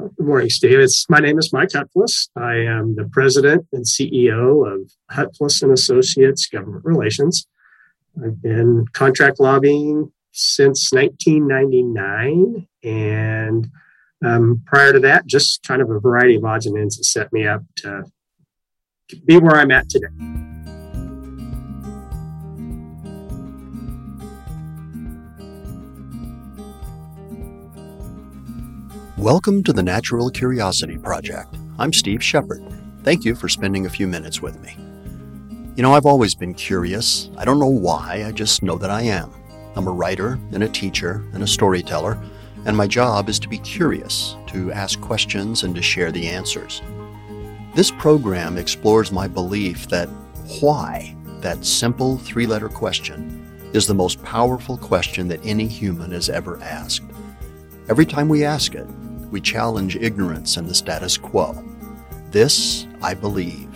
Good morning, Steve. It's, my name is Mike Hutfles. I am the president and CEO of Hutfles and Associates Government Relations. I've been contract lobbying since 1999, and um, prior to that, just kind of a variety of odds and ends that set me up to be where I'm at today. Welcome to the Natural Curiosity Project. I'm Steve Shepard. Thank you for spending a few minutes with me. You know, I've always been curious. I don't know why, I just know that I am. I'm a writer and a teacher and a storyteller, and my job is to be curious, to ask questions, and to share the answers. This program explores my belief that why, that simple three letter question, is the most powerful question that any human has ever asked. Every time we ask it, we challenge ignorance and the status quo. This, I believe.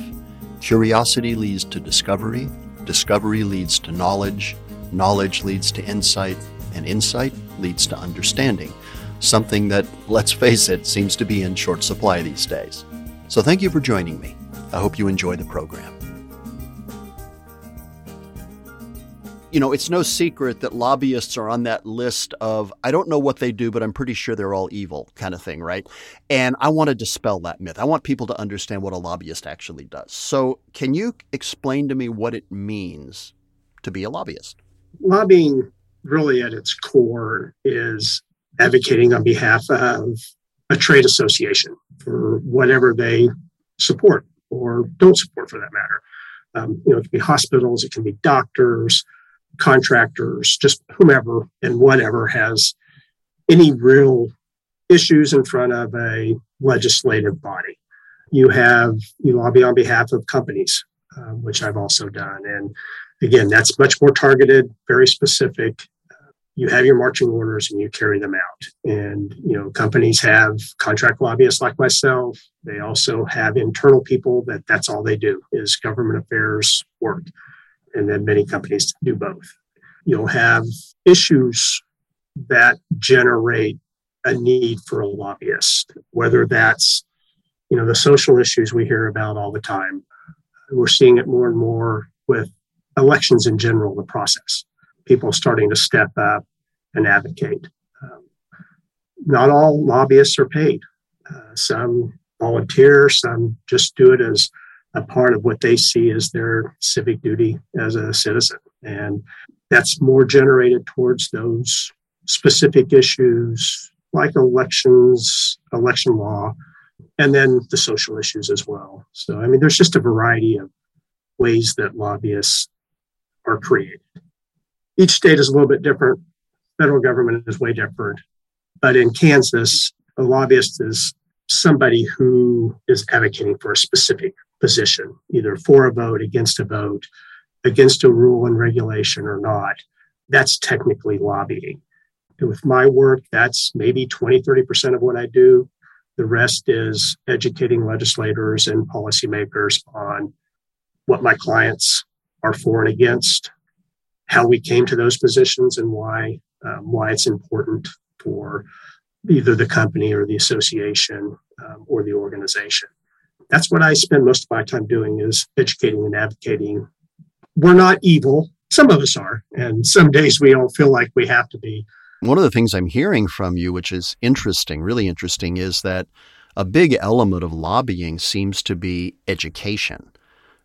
Curiosity leads to discovery, discovery leads to knowledge, knowledge leads to insight, and insight leads to understanding, something that, let's face it, seems to be in short supply these days. So thank you for joining me. I hope you enjoy the program. You know, it's no secret that lobbyists are on that list of, I don't know what they do, but I'm pretty sure they're all evil kind of thing, right? And I want to dispel that myth. I want people to understand what a lobbyist actually does. So, can you explain to me what it means to be a lobbyist? Lobbying, really at its core, is advocating on behalf of a trade association for whatever they support or don't support for that matter. Um, you know, it can be hospitals, it can be doctors, contractors, just whomever and whatever has any real issues in front of a legislative body. You have, you lobby on behalf of companies, uh, which I've also done. And again, that's much more targeted, very specific. You have your marching orders and you carry them out. And, you know, companies have contract lobbyists like myself. They also have internal people that that's all they do is government affairs work and then many companies do both. You'll have issues that generate a need for a lobbyist, whether that's you know the social issues we hear about all the time. We're seeing it more and more with elections in general, the process. People starting to step up and advocate. Um, not all lobbyists are paid. Uh, some volunteer, some just do it as a part of what they see as their civic duty as a citizen. And that's more generated towards those specific issues like elections, election law, and then the social issues as well. So, I mean, there's just a variety of ways that lobbyists are created. Each state is a little bit different. Federal government is way different. But in Kansas, a lobbyist is somebody who is advocating for a specific position, either for a vote, against a vote, against a rule and regulation or not. That's technically lobbying. And with my work, that's maybe 20, 30% of what I do. The rest is educating legislators and policymakers on what my clients are for and against, how we came to those positions, and why um, why it's important for either the company or the association um, or the organization. That's what I spend most of my time doing is educating and advocating. We're not evil. Some of us are, and some days we all feel like we have to be. One of the things I'm hearing from you, which is interesting, really interesting, is that a big element of lobbying seems to be education,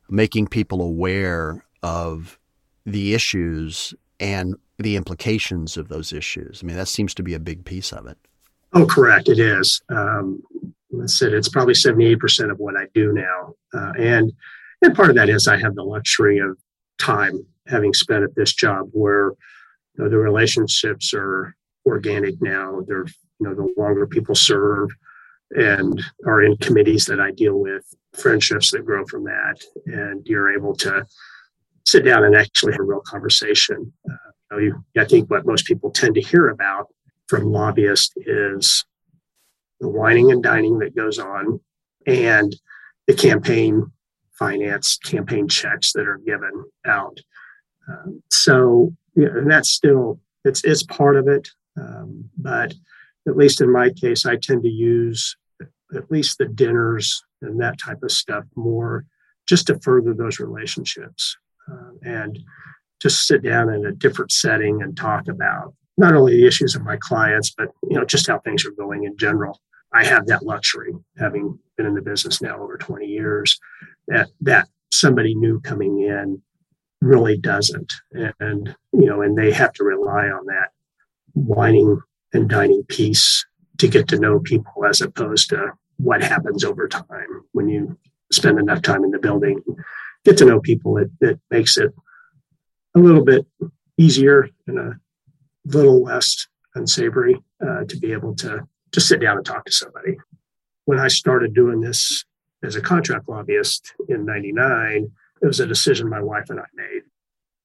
making people aware of the issues and the implications of those issues. I mean, that seems to be a big piece of it. Oh, correct. It is. Um, Said it's probably 78% of what I do now. Uh, and, and part of that is I have the luxury of time having spent at this job where you know, the relationships are organic now. They're, you know, the longer people serve and are in committees that I deal with, friendships that grow from that. And you're able to sit down and actually have a real conversation. Uh, you know, I think what most people tend to hear about from lobbyists is the wining and dining that goes on and the campaign finance campaign checks that are given out um, so yeah, and that's still it's it's part of it um, but at least in my case i tend to use at least the dinners and that type of stuff more just to further those relationships uh, and just sit down in a different setting and talk about not only the issues of my clients, but you know just how things are going in general. I have that luxury, having been in the business now over 20 years, that that somebody new coming in really doesn't, and you know, and they have to rely on that wining and dining piece to get to know people, as opposed to what happens over time when you spend enough time in the building, get to know people. It, it makes it a little bit easier and a little less unsavory uh, to be able to to sit down and talk to somebody. When I started doing this as a contract lobbyist in 99, it was a decision my wife and I made.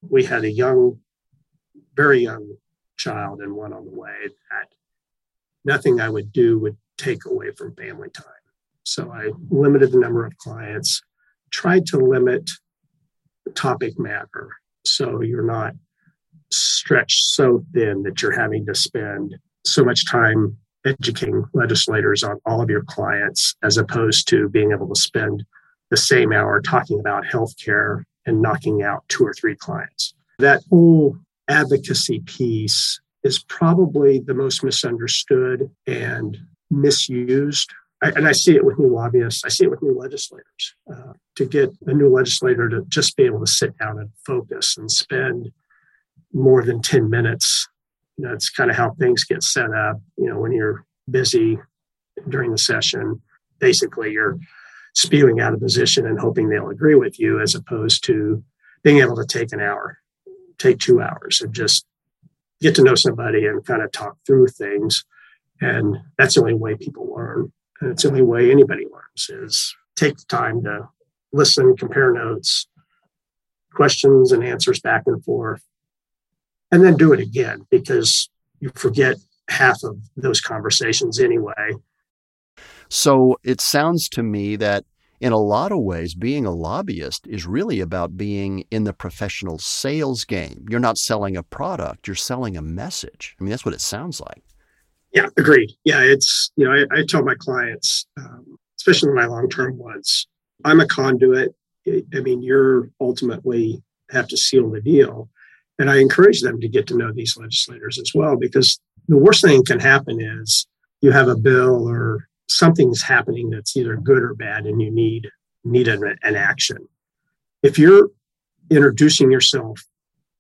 We had a young, very young child and one on the way that nothing I would do would take away from family time. So I limited the number of clients, tried to limit the topic matter so you're not stretched so thin that you're having to spend so much time educating legislators on all of your clients as opposed to being able to spend the same hour talking about healthcare and knocking out two or three clients. That whole advocacy piece is probably the most misunderstood and misused. And I see it with new lobbyists, I see it with new legislators. Uh, to get a new legislator to just be able to sit down and focus and spend more than 10 minutes it's kind of how things get set up. You know, when you're busy during the session, basically you're spewing out a position and hoping they'll agree with you, as opposed to being able to take an hour, take two hours, and just get to know somebody and kind of talk through things. And that's the only way people learn. And it's the only way anybody learns is take the time to listen, compare notes, questions and answers back and forth, and then do it again because you forget half of those conversations anyway. So it sounds to me that in a lot of ways, being a lobbyist is really about being in the professional sales game. You're not selling a product, you're selling a message. I mean, that's what it sounds like. Yeah, agreed. Yeah, it's, you know, I, I tell my clients, um, especially my long term ones, I'm a conduit. I mean, you're ultimately have to seal the deal. And I encourage them to get to know these legislators as well, because the worst thing can happen is you have a bill or something's happening that's either good or bad, and you need need an, an action. If you're introducing yourself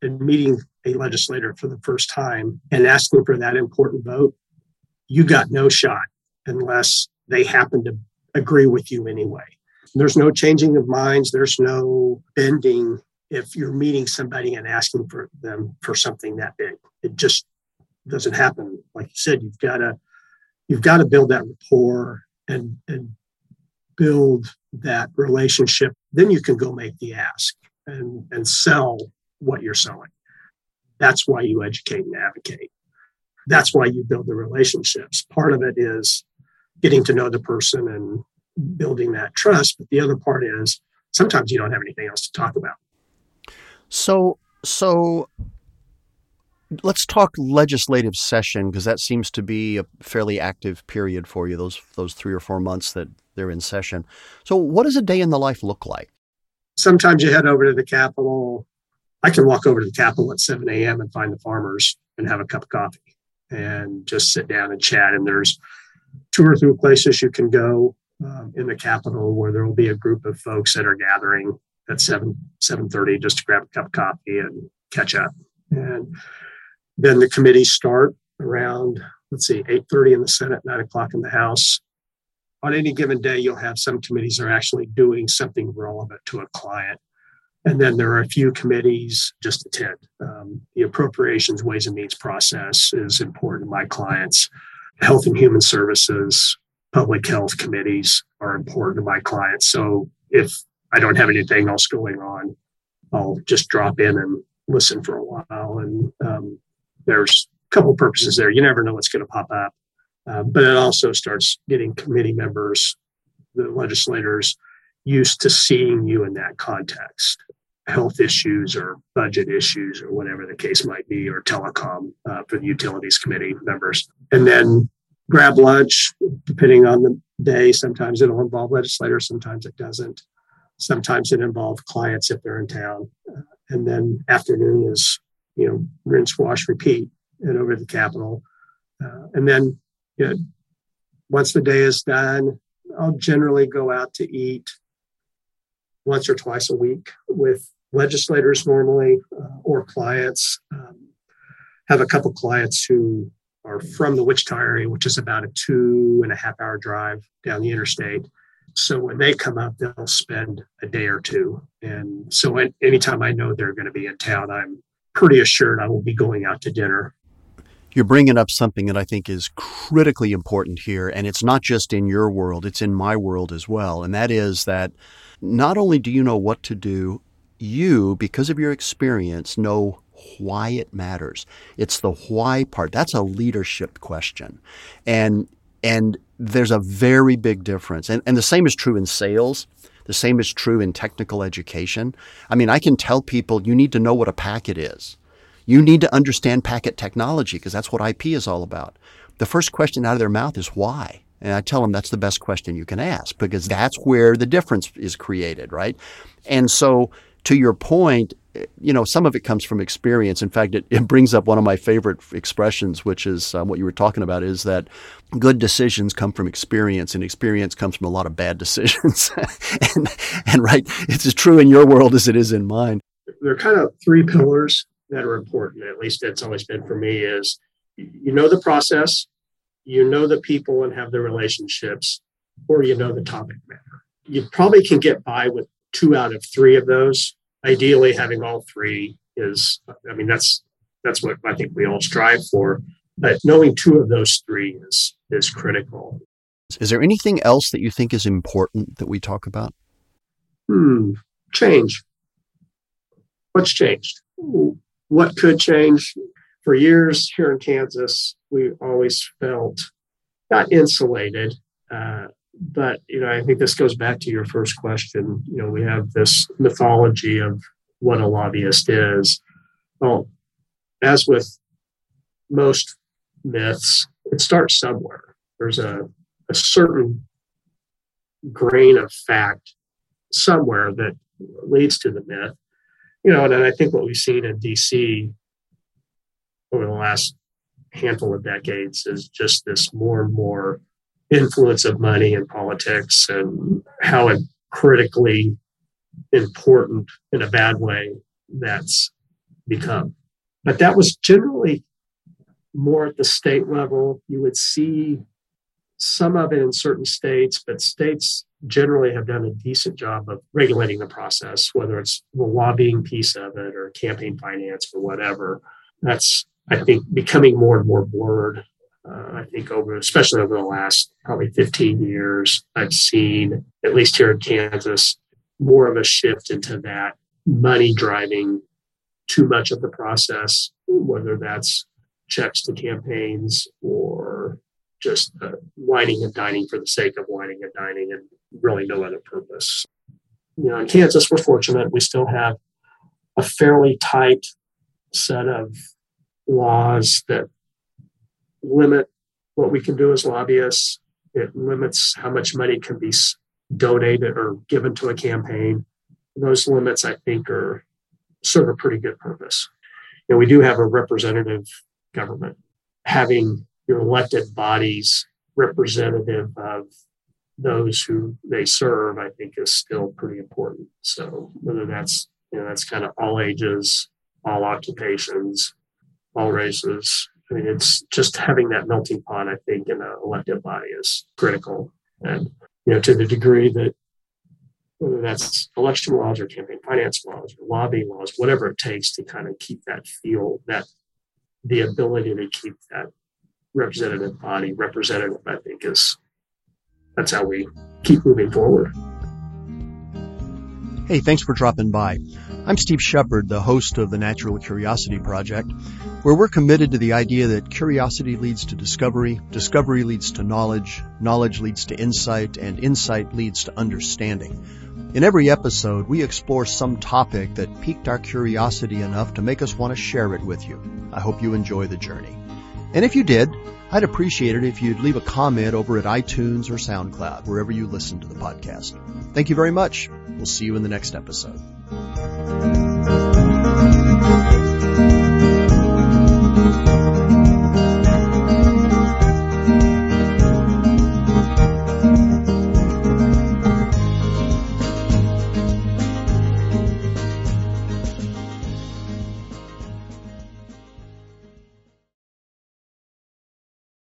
and meeting a legislator for the first time and asking for that important vote, you got no shot unless they happen to agree with you anyway. There's no changing of minds. There's no bending if you're meeting somebody and asking for them for something that big. It just doesn't happen. Like you said, you've got to you've got to build that rapport and and build that relationship. Then you can go make the ask and and sell what you're selling. That's why you educate and advocate. That's why you build the relationships. Part of it is getting to know the person and building that trust, but the other part is sometimes you don't have anything else to talk about. So, so let's talk legislative session because that seems to be a fairly active period for you. Those those three or four months that they're in session. So, what does a day in the life look like? Sometimes you head over to the Capitol. I can walk over to the Capitol at 7 a.m. and find the farmers and have a cup of coffee and just sit down and chat. And there's two or three places you can go um, in the Capitol where there will be a group of folks that are gathering at seven seven thirty just to grab a cup of coffee and catch up. And then the committees start around let's see eight thirty in the Senate, nine o'clock in the House. On any given day, you'll have some committees that are actually doing something relevant to a client. And then there are a few committees just attend. Um, the appropriations, ways and means process is important to my clients. Health and Human Services, public health committees are important to my clients. So if I don't have anything else going on, I'll just drop in and listen for a while. And um, there's a couple purposes there. You never know what's going to pop up. Uh, but it also starts getting committee members, the legislators, used to seeing you in that context health issues or budget issues or whatever the case might be, or telecom uh, for the utilities committee members. And then grab lunch, depending on the day. Sometimes it'll involve legislators, sometimes it doesn't. Sometimes it involves clients if they're in town. Uh, and then afternoon is, you know, rinse, wash, repeat, and over the Capitol. Uh, and then you know, once the day is done, I'll generally go out to eat once or twice a week with legislators normally uh, or clients. Um, have a couple clients who are from the Wichita area, which is about a two and a half hour drive down the interstate. So when they come up, they'll spend a day or two. And so anytime I know they're going to be in town, I'm pretty assured I will be going out to dinner. You're bringing up something that I think is critically important here. And it's not just in your world, it's in my world as well. And that is that not only do you know what to do, you, because of your experience, know why it matters. It's the why part. That's a leadership question. And and there's a very big difference. And and the same is true in sales. The same is true in technical education. I mean, I can tell people you need to know what a packet is. You need to understand packet technology because that's what IP is all about. The first question out of their mouth is why. And I tell them that's the best question you can ask because that's where the difference is created, right? And so to your point, you know, some of it comes from experience. In fact, it, it brings up one of my favorite expressions, which is um, what you were talking about, is that good decisions come from experience, and experience comes from a lot of bad decisions. and, and right, it's as true in your world as it is in mine. There are kind of three pillars that are important. At least that's always been for me. Is you know the process, you know the people and have the relationships, or you know the topic matter. You probably can get by with two out of three of those. Ideally, having all three is, I mean, that's that's what I think we all strive for. But knowing two of those three is is critical. Is there anything else that you think is important that we talk about? Hmm. Change. What's changed? What could change? For years here in Kansas, we always felt not insulated, uh, but you know, I think this goes back to your first question. You know, we have this mythology of what a lobbyist is. Well, as with most myths, it starts somewhere. There's a, a certain grain of fact somewhere that leads to the myth. You know, and I think what we've seen in DC over the last handful of decades is just this more and more influence of money in politics and how critically important in a bad way that's become. But that was generally more at the state level. You would see some of it in certain states, but states generally have done a decent job of regulating the process, whether it's the lobbying piece of it or campaign finance or whatever. That's, I think, becoming more and more blurred uh, I think over, especially over the last probably 15 years, I've seen, at least here in Kansas, more of a shift into that money driving too much of the process, whether that's checks to campaigns or just uh, wining and dining for the sake of wining and dining and really no other purpose. You know, in Kansas, we're fortunate. We still have a fairly tight set of laws that limit what we can do as lobbyists. It limits how much money can be donated or given to a campaign. Those limits, I think, are serve a pretty good purpose. Know, we do have a representative government. Having your elected bodies representative of those who they serve, I think, is still pretty important. So whether that's you know that's kind of all ages, all occupations, all races, I mean, it's just having that melting pot, I think, in an elected body is critical. And, you know, to the degree that whether that's election laws or campaign finance laws or lobbying laws, whatever it takes to kind of keep that feel, that the ability to keep that representative body representative, I think is that's how we keep moving forward. Hey, thanks for dropping by. I'm Steve Shepard, the host of the Natural Curiosity Project, where we're committed to the idea that curiosity leads to discovery, discovery leads to knowledge, knowledge leads to insight, and insight leads to understanding. In every episode, we explore some topic that piqued our curiosity enough to make us want to share it with you. I hope you enjoy the journey. And if you did, I'd appreciate it if you'd leave a comment over at iTunes or SoundCloud, wherever you listen to the podcast. Thank you very much. We'll see you in the next episode. Thank you.